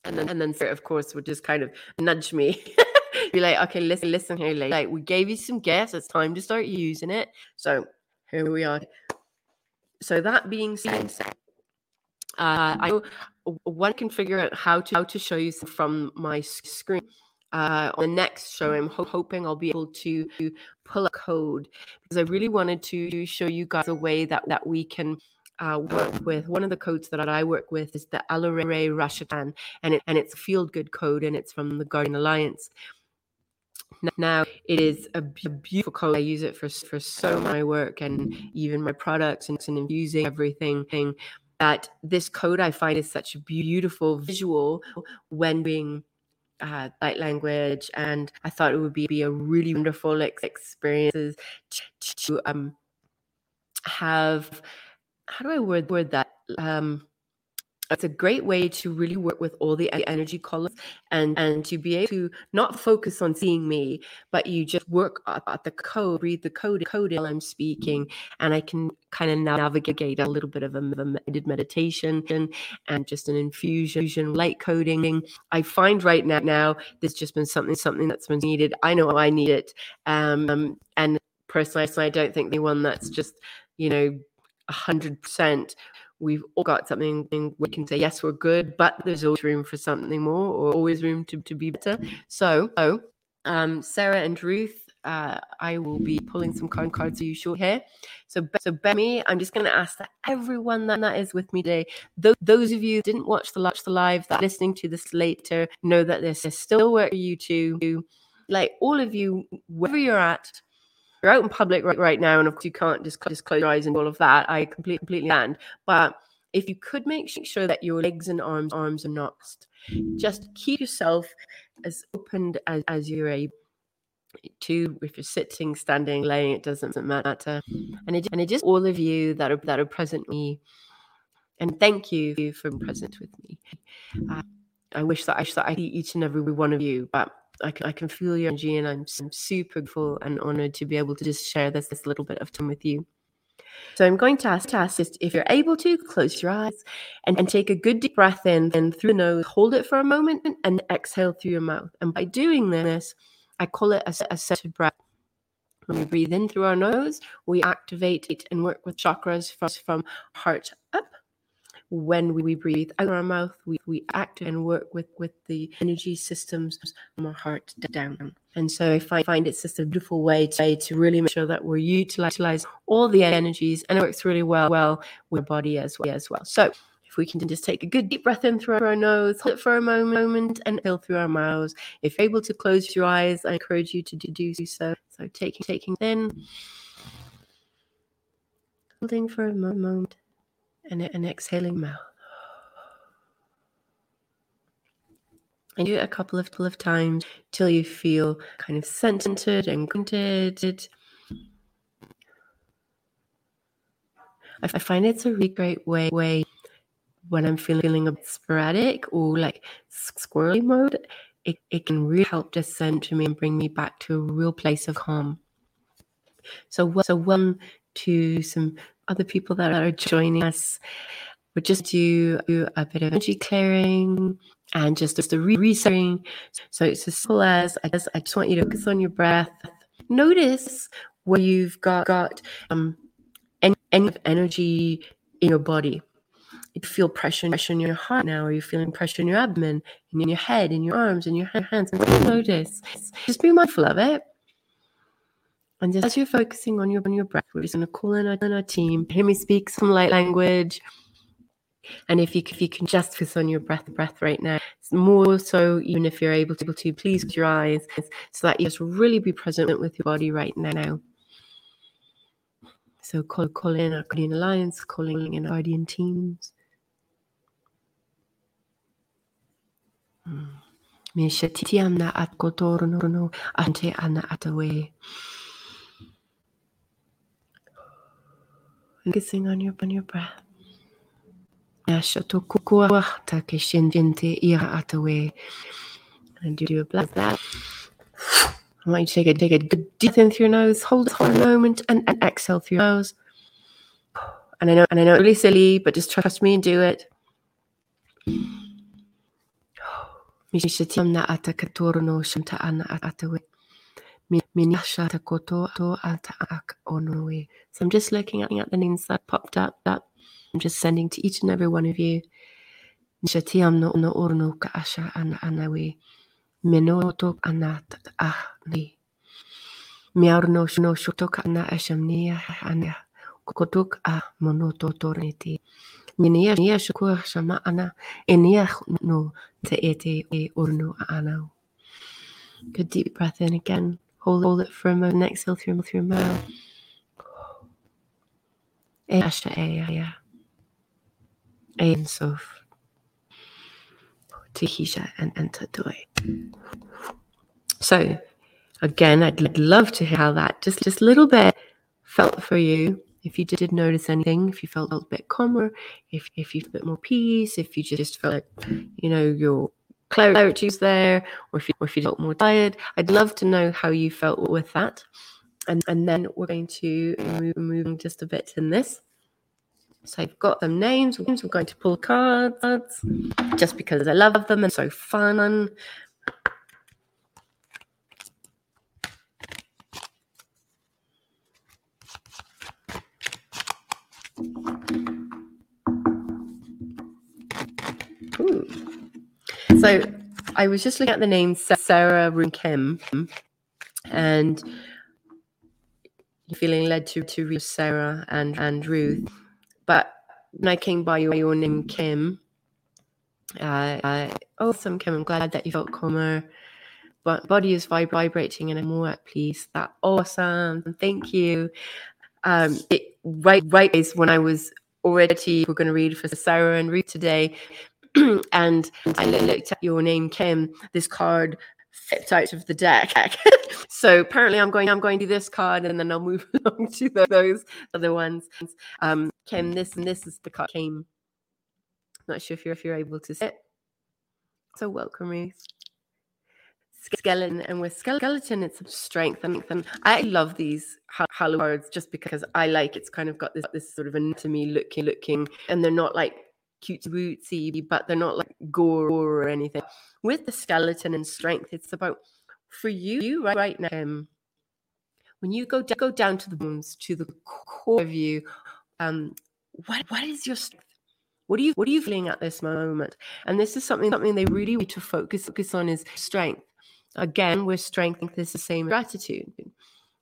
and then and then of course would just kind of nudge me. Be like okay listen listen here like we gave you some gas it's time to start using it. So here we are. So that being said uh, I one can figure out how to how to show you from my screen uh, on the next show, I'm ho- hoping I'll be able to pull a code because I really wanted to show you guys a way that, that we can uh, work with. One of the codes that I work with is the Alare Rashatan, and, it, and it's a field good code, and it's from the Guardian Alliance. Now it is a, beautiful code. I use it for for so my work and even my products and, and infusing everything. That this code I find is such a beautiful visual when being uh, light language, and I thought it would be, be a really wonderful experience to, to um, have. How do I word word that? Um, it's a great way to really work with all the energy colors and and to be able to not focus on seeing me but you just work at, the code read the code code while i'm speaking and i can kind of navigate a little bit of a, a meditation and, and just an infusion light coding. I find right now now there's just been something something that's been needed. I know i need it um and personally i don't think the one that's just you know 100% we've all got something we can say yes we're good but there's always room for something more or always room to, to be better so oh um, sarah and ruth uh, I will be pulling some card cards for you short here. So, so me, I'm just going to ask that everyone that, that is with me today, those, those of you didn't watch the watch the live, that listening to this later, know that this is still work for you to, like all of you, wherever you're at, you're out in public right, right now, and of course you can't just, close your eyes and all of that. I completely completely understand, but if you could make sure that your legs and arms arms are not, just keep yourself as opened as, as you're able to if you're sitting standing laying it doesn't matter. And it and it just all of you that are that are present me. And thank you for being present with me. Uh, i wish that i should i see each and every one of you but I can, I can feel your energy and I'm, I'm super grateful and honored to be able to just share this this little bit of time with you so I'm going to ask, to ask if you're able to close your eyes and, and take a good deep breath in and through the nose, hold it for a moment and exhale through your mouth. And by doing this, I call it a, a centered breath. When we breathe in through our nose, we activate it and work with chakras from, from heart up. When we breathe out of our mouth, we, we act and work with, with the energy systems from our heart down. And so I find, find it's just a beautiful way to, to really make sure that we're utilizing all the energies and it works really well, well with our body as well. As well. So if we can just take a good deep breath in through our nose, hold it for a moment, and fill through our mouths. If you're able to close your eyes, I encourage you to do so. So taking taking in, holding for a moment, and, and exhaling mouth. And do it a couple of, couple of times till you feel kind of centered and grounded. I find it's a really great way, way when I'm feeling a bit sporadic or like squirrely mode, it, it can really help to center me and bring me back to a real place of calm. So, so one to some other people that are joining us, we just do a bit of energy clearing and just, just a resetting. So it's as simple as I just I just want you to focus on your breath. Notice where you've got got um any, any energy in your body you feel pressure, pressure in your heart now, or you're feeling pressure in your abdomen, in your head, in your arms, in your hands. Notice. Just be mindful of it. And just as you're focusing on your on your breath, we're just going to call in our, our team. Hear me speak some light language. And if you if you can just focus on your breath, breath right now, it's more so even if you're able to, able to please close your eyes so that you just really be present with your body right now. So call, call in our Guardian Alliance, calling in our Guardian teams. Hmm. Me shetiam na at kotorno ante ana atawe. Focusing on your on your breath. And do a black that. I want you to take a take a good deep in through your nose, hold it for a moment, and, and exhale through your nose. And I know, and I know, it's really silly, but just trust me and do it. Atawe. So I'm just looking at, the names that popped up. That I'm just sending to each and every one of you. Good deep breath in again. Hold, hold it for a moment. Exhale through, through mouth. Asha e ya. E insof. Tihisha and enter doi. So again, I'd love to hear how that just just a little bit felt for you if you did notice anything, if you felt a little bit calmer, if, if you felt a bit more peace, if you just felt like, you know, your clarity there, or if you, or if you felt more tired, I'd love to know how you felt with that. And, and then we're going to move moving just a bit in this. So I've got them names. We're going to pull cards just because I love them and so fun. So I was just looking at the names Sarah and Kim, and feeling led to to read Sarah and and Ruth, but when I came by your, your name Kim, uh, uh, awesome Kim. I'm glad that you felt calmer. But body is vib- vibrating and I'm more at peace. That awesome. Thank you. Um, it, right, right is when I was already we're going to read for Sarah and Ruth today. and I looked at your name, Kim. This card flipped out of the deck. so apparently, I'm going. I'm going to this card, and then I'll move along to those other ones. Um, Kim, this and this is the card. Came. Not sure if you're if you're able to sit. So welcome, Ruth. Skeleton and with skeleton, it's strength and, I love these hollow cards just because I like it's kind of got this this sort of anatomy looking looking, and they're not like cute bootsy, but they're not like gore or anything. With the skeleton and strength, it's about for you right, right now. Um, when you go go down to the bones, to the core of you, um, what what is your strength? What are you what are you feeling at this moment? And this is something something they really need to focus focus on is strength. Again, with strength is the same gratitude.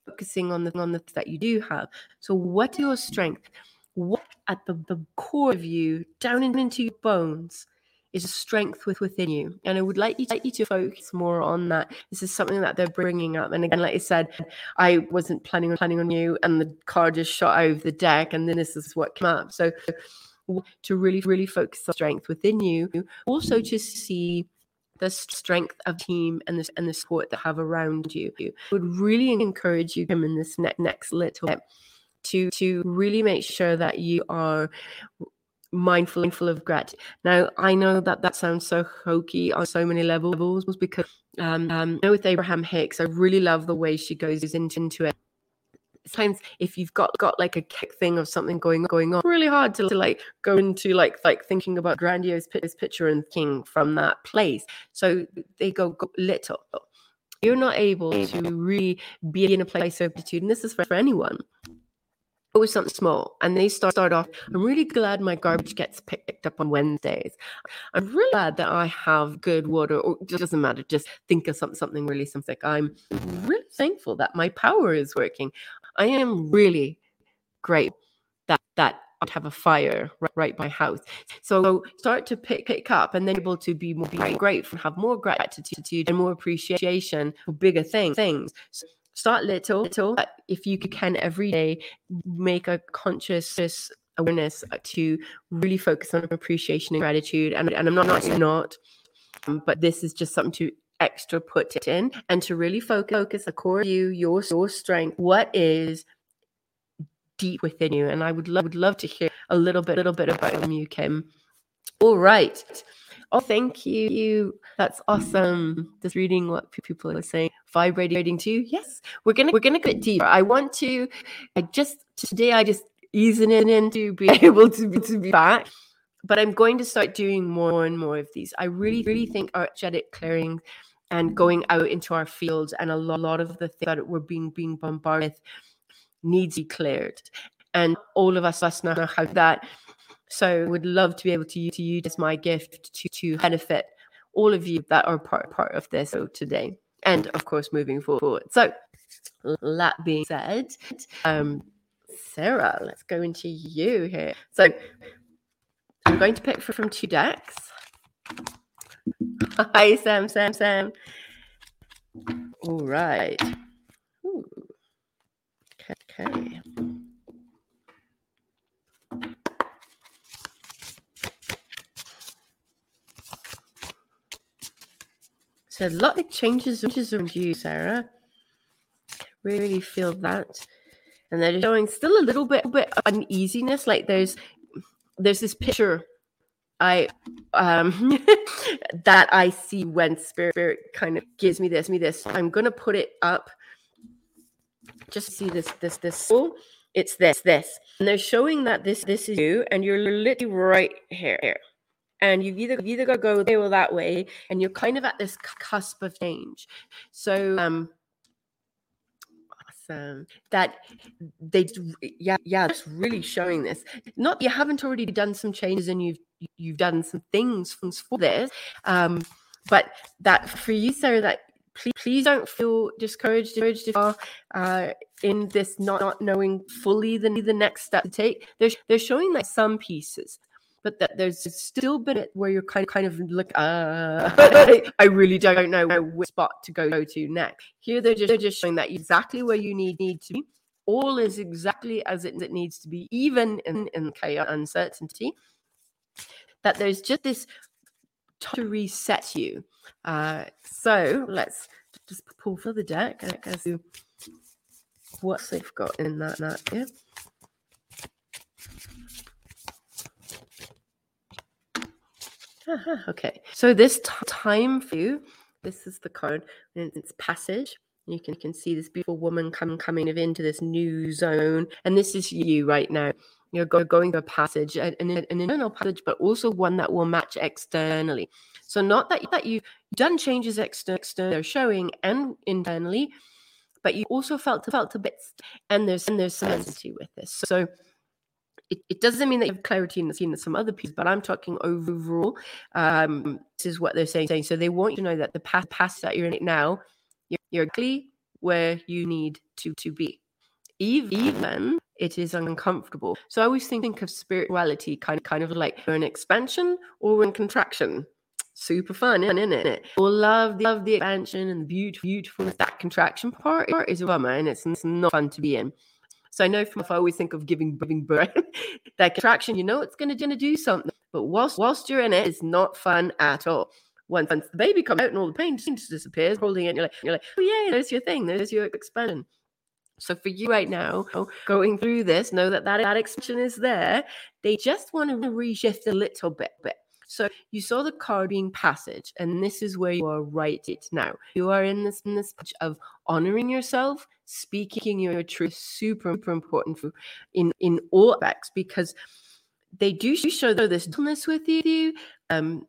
Focusing on the on the that you do have. So what are your strength? What at the, the core of you, down into your bones, is a strength with, within you. And I would like you, like you to focus more on that. This is something that they're bringing up. And again, like I said, I wasn't planning on planning on you, and the card just shot over the deck, and then this is what came up. So to really, really focus on strength within you, also to see the strength of team and the, and the support that have around you. I would really encourage you to come in this next next little bit to to really make sure that you are mindful mindful of gratitude. Now, I know that that sounds so hokey on so many levels because um, um, with Abraham Hicks, I really love the way she goes into, into it. Sometimes if you've got got like a kick thing of something going going on, really hard to, to like go into like like thinking about grandiose picture and king from that place. So they go, go little. You're not able to really be in a place of gratitude, and this is for, for anyone always something small. And they start, start off, I'm really glad my garbage gets picked up on Wednesdays. I'm really glad that I have good water, or it doesn't matter, just think of something, something really something. I'm really thankful that my power is working. I am really great that that I have a fire right, right by house. So start to pick pick up and then able to be more be grateful, have more gratitude and more appreciation for bigger things. things. So start little, little. If you mm-hmm. can every day, make a conscious awareness uh, to really focus on appreciation and gratitude. And, and I'm not not not, um, but this is just something to extra put it in and to really focus, focus the core of you, your your strength. What is deep within you? And I would love would love to hear a little bit little bit about you, Kim. All right. Oh, thank you. That's awesome. Just reading what people are saying. Vibrating too. Yes, we're gonna we're gonna get deeper. I want to. I just today I just easing in to be able to be to be back. But I'm going to start doing more and more of these. I really really think our energetic clearing and going out into our fields and a lot of the things that we're being being bombarded with needs to be cleared. And all of us us know how that so would love to be able to, use, to use my gift to, to benefit all of you that are part, part of this today. And of course, moving forward. So that being said, um, Sarah, let's go into you here. So I'm going to pick from two decks. Hi, Sam, Sam, Sam. All right. Ooh. Okay. So a lot of changes, around you, Sarah. Really feel that. And they're showing still a little bit, bit uneasiness. Like there's there's this picture I um that I see when spirit, spirit kind of gives me this, me this. I'm gonna put it up. Just see this, this, this. Oh, it's this, this. And they're showing that this, this is you, and you're literally right here. here and you've either you've either got to go there or that way, and you're kind of at this cusp of change. So um, um, that they yeah yeah that's really showing this not you haven't already done some changes and you've you've done some things for this um but that for you sarah that please, please don't feel discouraged, discouraged if you are uh, in this not, not knowing fully the, the next step to take. They're, they're showing like some pieces, but that there's still bit where you're kind of kind of look uh I really don't know which spot to go to next. Here they're just they're just showing that exactly where you need need to be. All is exactly as it, it needs to be, even in, in chaos uncertainty. That there's just this to reset you. Uh, so let's just pull for the deck as to what they've got in that that here. Uh-huh, okay, so this t- time for you, this is the card, and it's passage. You can, you can see this beautiful woman come, coming into this new zone, and this is you right now you're going through a passage, an, an internal passage, but also one that will match externally. So not that, that you've done changes externally, externally showing and internally, but you also felt felt a bit, and there's and there's some sensitivity with this. So it, it doesn't mean that you have clarity in, the, in some other pieces, but I'm talking overall. Um, this is what they're saying. saying. So they want you to know that the path, path that you're in it now, you're, you're clearly where you need to to be. Even it is uncomfortable. So I always think think of spirituality kind of kind of like an expansion or in contraction. Super fun, isn't it? We'll love the, love the expansion and the beautiful, beautifulness. That contraction part is a bummer and it's, it's not fun to be in. So I know from if I always think of giving giving birth, that contraction, you know it's gonna, gonna do something. But whilst whilst you're in it, it's not fun at all. Once, once the baby comes out and all the pain just disappears, holding it, you're like, you're like, oh yeah, there's your thing, there's your expansion. So for you right now, going through this, know that that, that expansion is there. They just want to reshift a little bit, bit. So you saw the card passage, and this is where you are right it now. You are in this in this of honoring yourself, speaking your truth, super, super important for in in all aspects because they do show this dullness with you, um,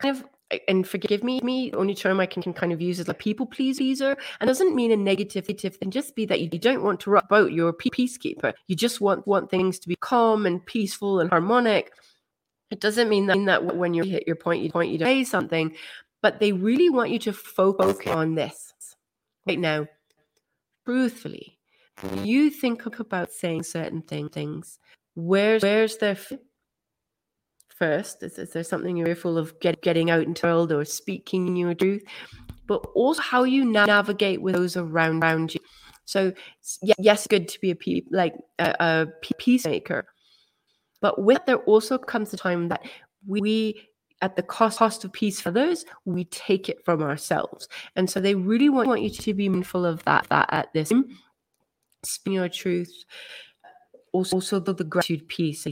kind of and forgive me, me only term I can, can kind of use is a people pleaser, and doesn't mean a negative thing. Just be that you, you don't want to rock boat. You're a peacekeeper. You just want want things to be calm and peaceful and harmonic. It doesn't mean that, that when you hit your point, you point you to say something, but they really want you to focus on this right now. Truthfully, you think about saying certain thing, things. Where's where's their first? Is, is there something you're fearful of get, getting out into the world or speaking your truth? But also how you navigate with those around, around you. So yes, good to be a pe- like a, a peacemaker, but with there also comes a time that we at the cost, cost of peace for others, we take it from ourselves. And so they really want, want you to be mindful of that, that at this speaking your truth, also, also the, the gratitude piece,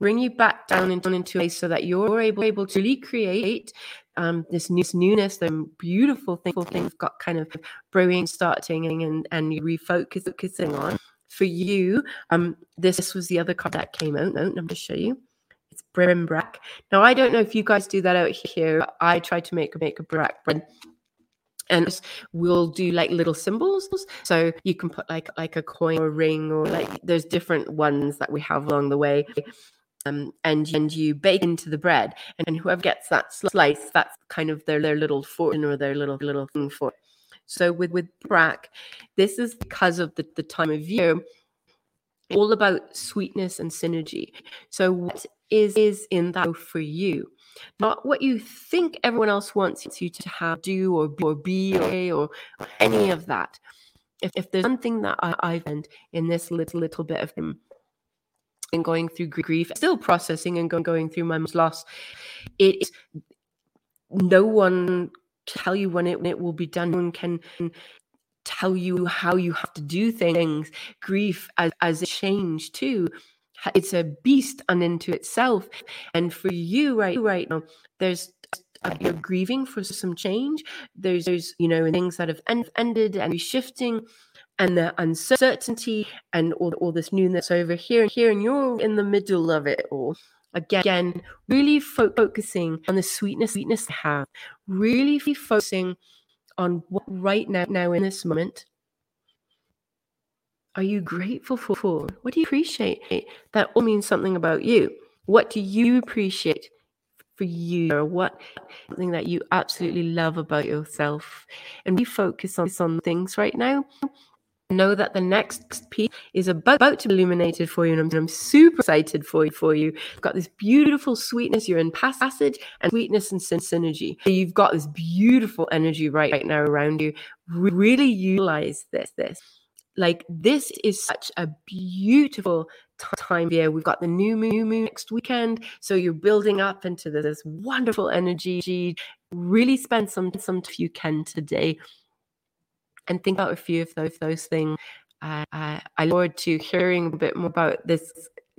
bring you back down into, into a so that you're able, able to recreate um, this, new, this newness, the beautiful thing, things got kind of brewing, starting, and and you refocus focusing on. For you, um, this this was the other card that came out. No, I'm to show you. It's Barmbrack. Now I don't know if you guys do that out here. I try to make make a brack bread and we'll do like little symbols so you can put like like a coin or a ring or like there's different ones that we have along the way um, and and you bake into the bread, and whoever gets that slice, that's kind of their their little fortune or their little little thing for. So with with brack, this is because of the, the time of year, all about sweetness and synergy. So what is is in that for you? Not what you think everyone else wants you to have, do, or be, or be, or, or any of that. If, if there's something that I, I've learned in this little little bit of him, and going through grief, still processing and going through my mom's loss. It is no one tell you when it, when it will be done. One can tell you how you have to do things. Grief as, as a change too. It's a beast unto itself. And for you right right now, there's you're grieving for some change. There's, there's you know things that have ended and shifting and the uncertainty and all, all this newness over here and here, and you're in the middle of it all. Again, really fo- focusing on the sweetness, sweetness to have, really focusing on what right now, now in this moment are you grateful for? What do you appreciate? That all means something about you. What do you appreciate for you or what something that you absolutely love about yourself? And we focus on, on things right now. Know that the next piece is about, to be illuminated for you, and I'm, I'm super excited for you. For you, you've got this beautiful sweetness. You're in passage and sweetness and synergy. so You've got this beautiful energy right, right now around you. Really utilize this. This like this is such a beautiful time here. We've got the new moon, moon next weekend, so you're building up into this wonderful energy. Really spend some some if you can today, and think about a few of those those things. Uh, I, look forward to hearing a bit more about this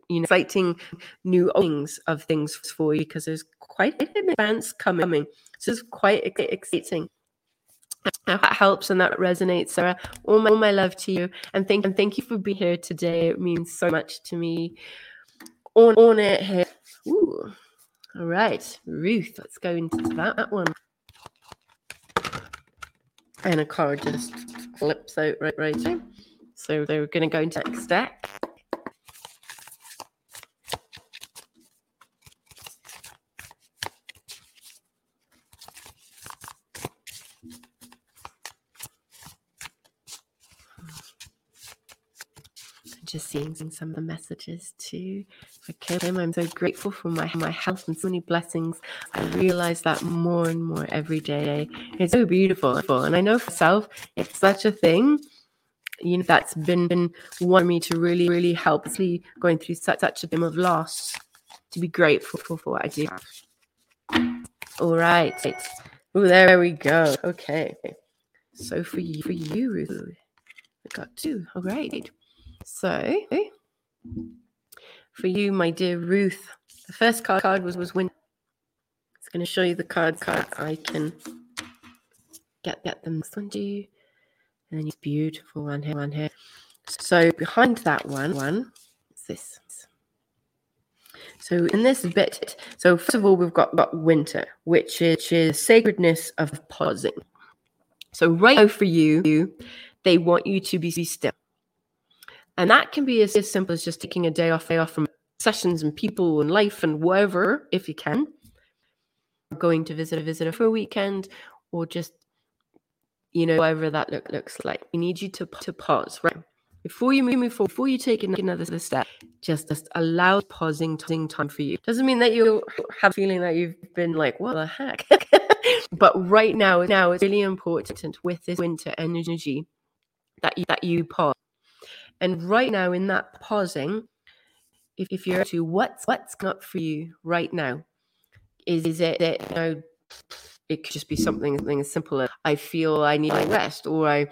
you know, exciting new things of things for you because there's quite an advance coming. So it's quite exciting that helps and that resonates, Sarah. All my, all my love to you, and thank and thank you for being here today. It means so much to me. On on it here. Ooh. All right, Ruth. Let's go into that one. And a card just flips out right right. So they're going to go into next deck. just seeing some of the messages too. Okay, Kim, I'm so grateful for my my health and so many blessings. I realize that more and more every day. It's so beautiful, and I know for myself, it's such a thing. You know, that's been been wanting me to really, really help. See, going through such such a time of loss, to be grateful for, for what I do. All right. Oh, there we go. Okay. So for you, for you, Ruth, we got two. All right. So, for you, my dear Ruth, the first card, card was was win. It's going to show you the cards card. I can get get them. This one do, and then it's beautiful one here, one here. So behind that one, one, is this. So in this bit, so first of all, we've got, got winter, which is, which is sacredness of pausing. So right now for you, they want you to be still. And that can be as, as simple as just taking a day off, day off from sessions and people and life and whatever, if you can. Going to visit a visitor for a weekend or just, you know, whatever that look, looks like. We need you to, to pause, right? Before you move forward, before you take another step, just, just allow pausing time for you. Doesn't mean that you have a feeling that you've been like, what the heck? but right now, now it's really important with this winter energy that you, that you pause and right now, in that pausing, if, if you're to what's what's up for you right now, is, is it that you know it could just be something, something as simple as I feel I need my rest, or I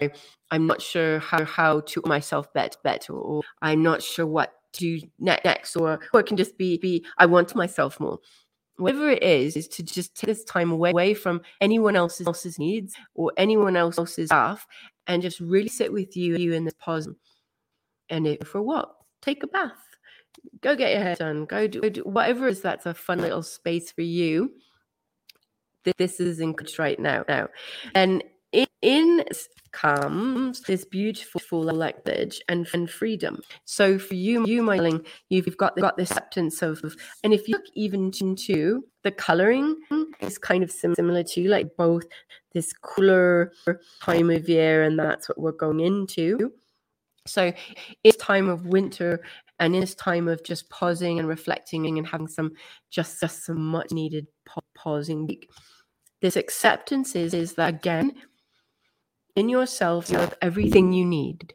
I'm not sure how how to myself better, better, or I'm not sure what to do next, or, or it can just be be I want myself more. Whatever it is, is to just take this time away, away from anyone else's, else's needs or anyone else's stuff and just really sit with you, you in this pause and if for what? Take a bath. Go get your hair done. Go do, do whatever is that's a fun little space for you. This is encouraged right now. Now, and in, in comes this beautiful elected and, and freedom. So for you, you, my darling, you've got got the acceptance of, and if you look even into the coloring is kind of similar to like both this cooler time of year, and that's what we're going into so it's time of winter and in this time of just pausing and reflecting and having some just, just some much needed pausing week, this acceptance is, is that again in yourself you have everything you need.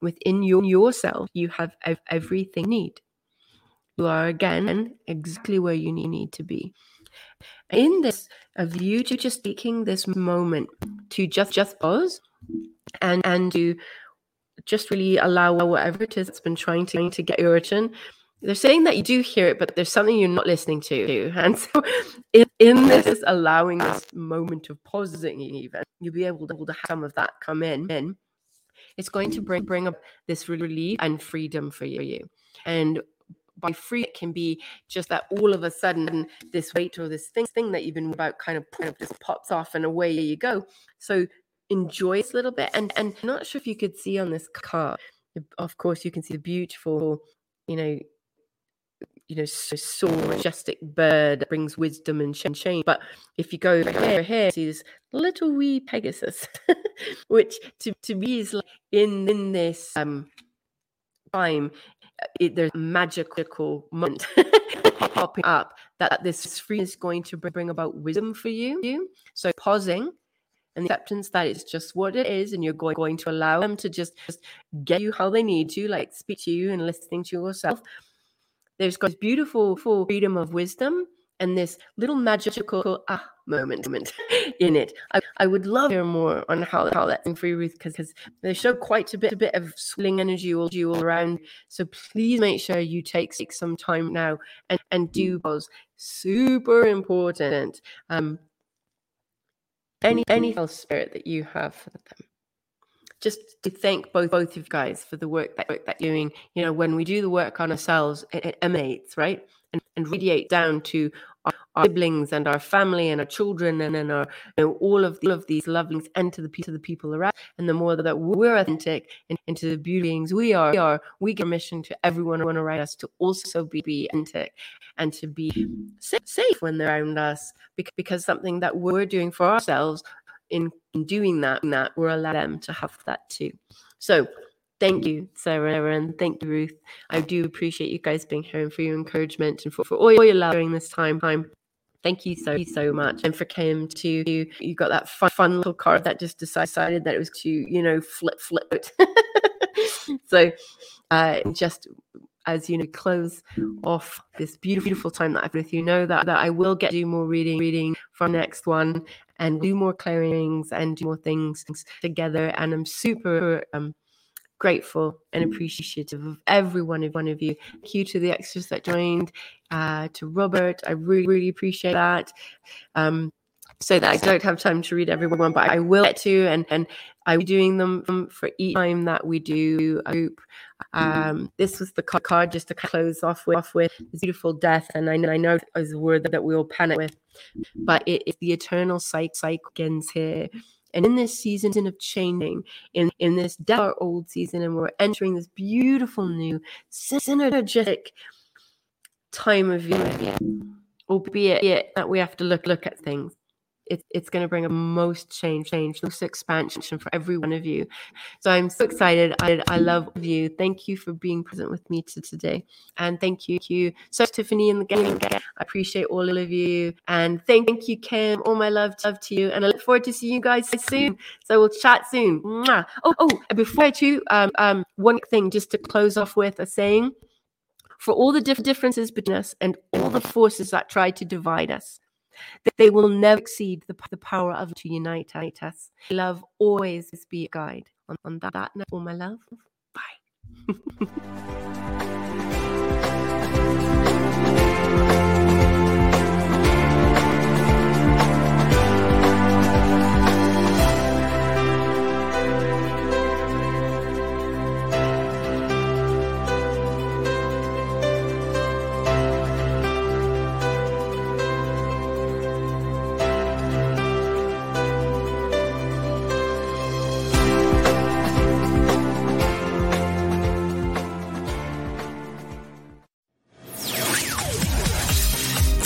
Within your, yourself you have ev- everything you need. You are again exactly where you need to be. In this of you to just taking this moment to just just pause and and to just really allow whatever it is that's been trying to, to get your attention. They're saying that you do hear it, but there's something you're not listening to. And so, in, in this allowing this moment of pausing, even you'll be able to, able to have some of that come in. in. It's going to bring bring up this relief and freedom for you. And by free it can be just that all of a sudden this weight or this thing thing that you've been about kind of, kind of just pops off and away you go. So enjoy this a little bit. And and I'm not sure if you could see on this card, of course, you can see the beautiful, you know, you know, so, majestic bird that brings wisdom and change. But if you go here, here, see this little wee Pegasus, which to, to me is like in in this um time, it, there's a magical moment popping up that this free is going to bring about wisdom for you. So pausing and the acceptance that it's just what it is and you're going, going to allow them to just, just get you how they need to like speak to you and listening to yourself there's got this beautiful full freedom of wisdom and this little magical ah moment, moment in it. I, I would love to hear more on how, how that's in Free Ruth because they show quite a bit a bit of swirling energy all, all around. So please make sure you take, take some time now and, and do pause. Super important. Um, any any else spirit that you have for them just to thank both both of you guys for the work that, work that you're doing. You know, when we do the work on ourselves, it, it emanates, right? And, and radiate down to our, our, siblings and our family and our children and then our you know, all of all of these lovings and to the to the people around. And the more that we're authentic and into the beauty beings we are, we are, we give permission to everyone around us to also be, be authentic and to be safe when they're around us because, something that we're doing for ourselves in, in doing that, that we're allowed them to have that too. So thank you, Sarah, and thank you, Ruth. I do appreciate you guys being here and for your encouragement and for, for all your love during this time. time. Thank you so so much, and for Kim too. You, you got that fun, fun little card that just decided that it was to you know flip flip so, uh, just as you know, close off this beautiful, beautiful time that I've with you. Know that that I will get do more reading, reading from next one, and do more clearings and do more things together. And I'm super um, grateful and appreciative of every one of one of you. Thank you to the extras that joined, uh, to Robert. I really, really appreciate that. Um, so that I don't have time to read everyone, but I will get to, and and I'm doing them for each time that we do a group. Um, this was the card just to close off with, off with beautiful death, and I, I know is a word that we all panic with, but it is the eternal cycle, cycle begins here. And in this season of changing, in, in this death old season, and we're entering this beautiful new synergetic time of year, albeit that we have to look look at things it, it's going to bring a most change, change, most expansion for every one of you. So I'm so excited. I, I love you. Thank you for being present with me to today. And thank you, you. So Tiffany and the gang. I appreciate all of you. And thank, thank you, Kim. All my love, love to you. And I look forward to seeing you guys soon. So we'll chat soon. Mwah. Oh, oh, before I do, um, um, one thing just to close off with a saying for all the diff- differences between us and all the forces that try to divide us they will never exceed the, the power of to unite us. Love always be a guide. On, on that, that note, all my love, bye.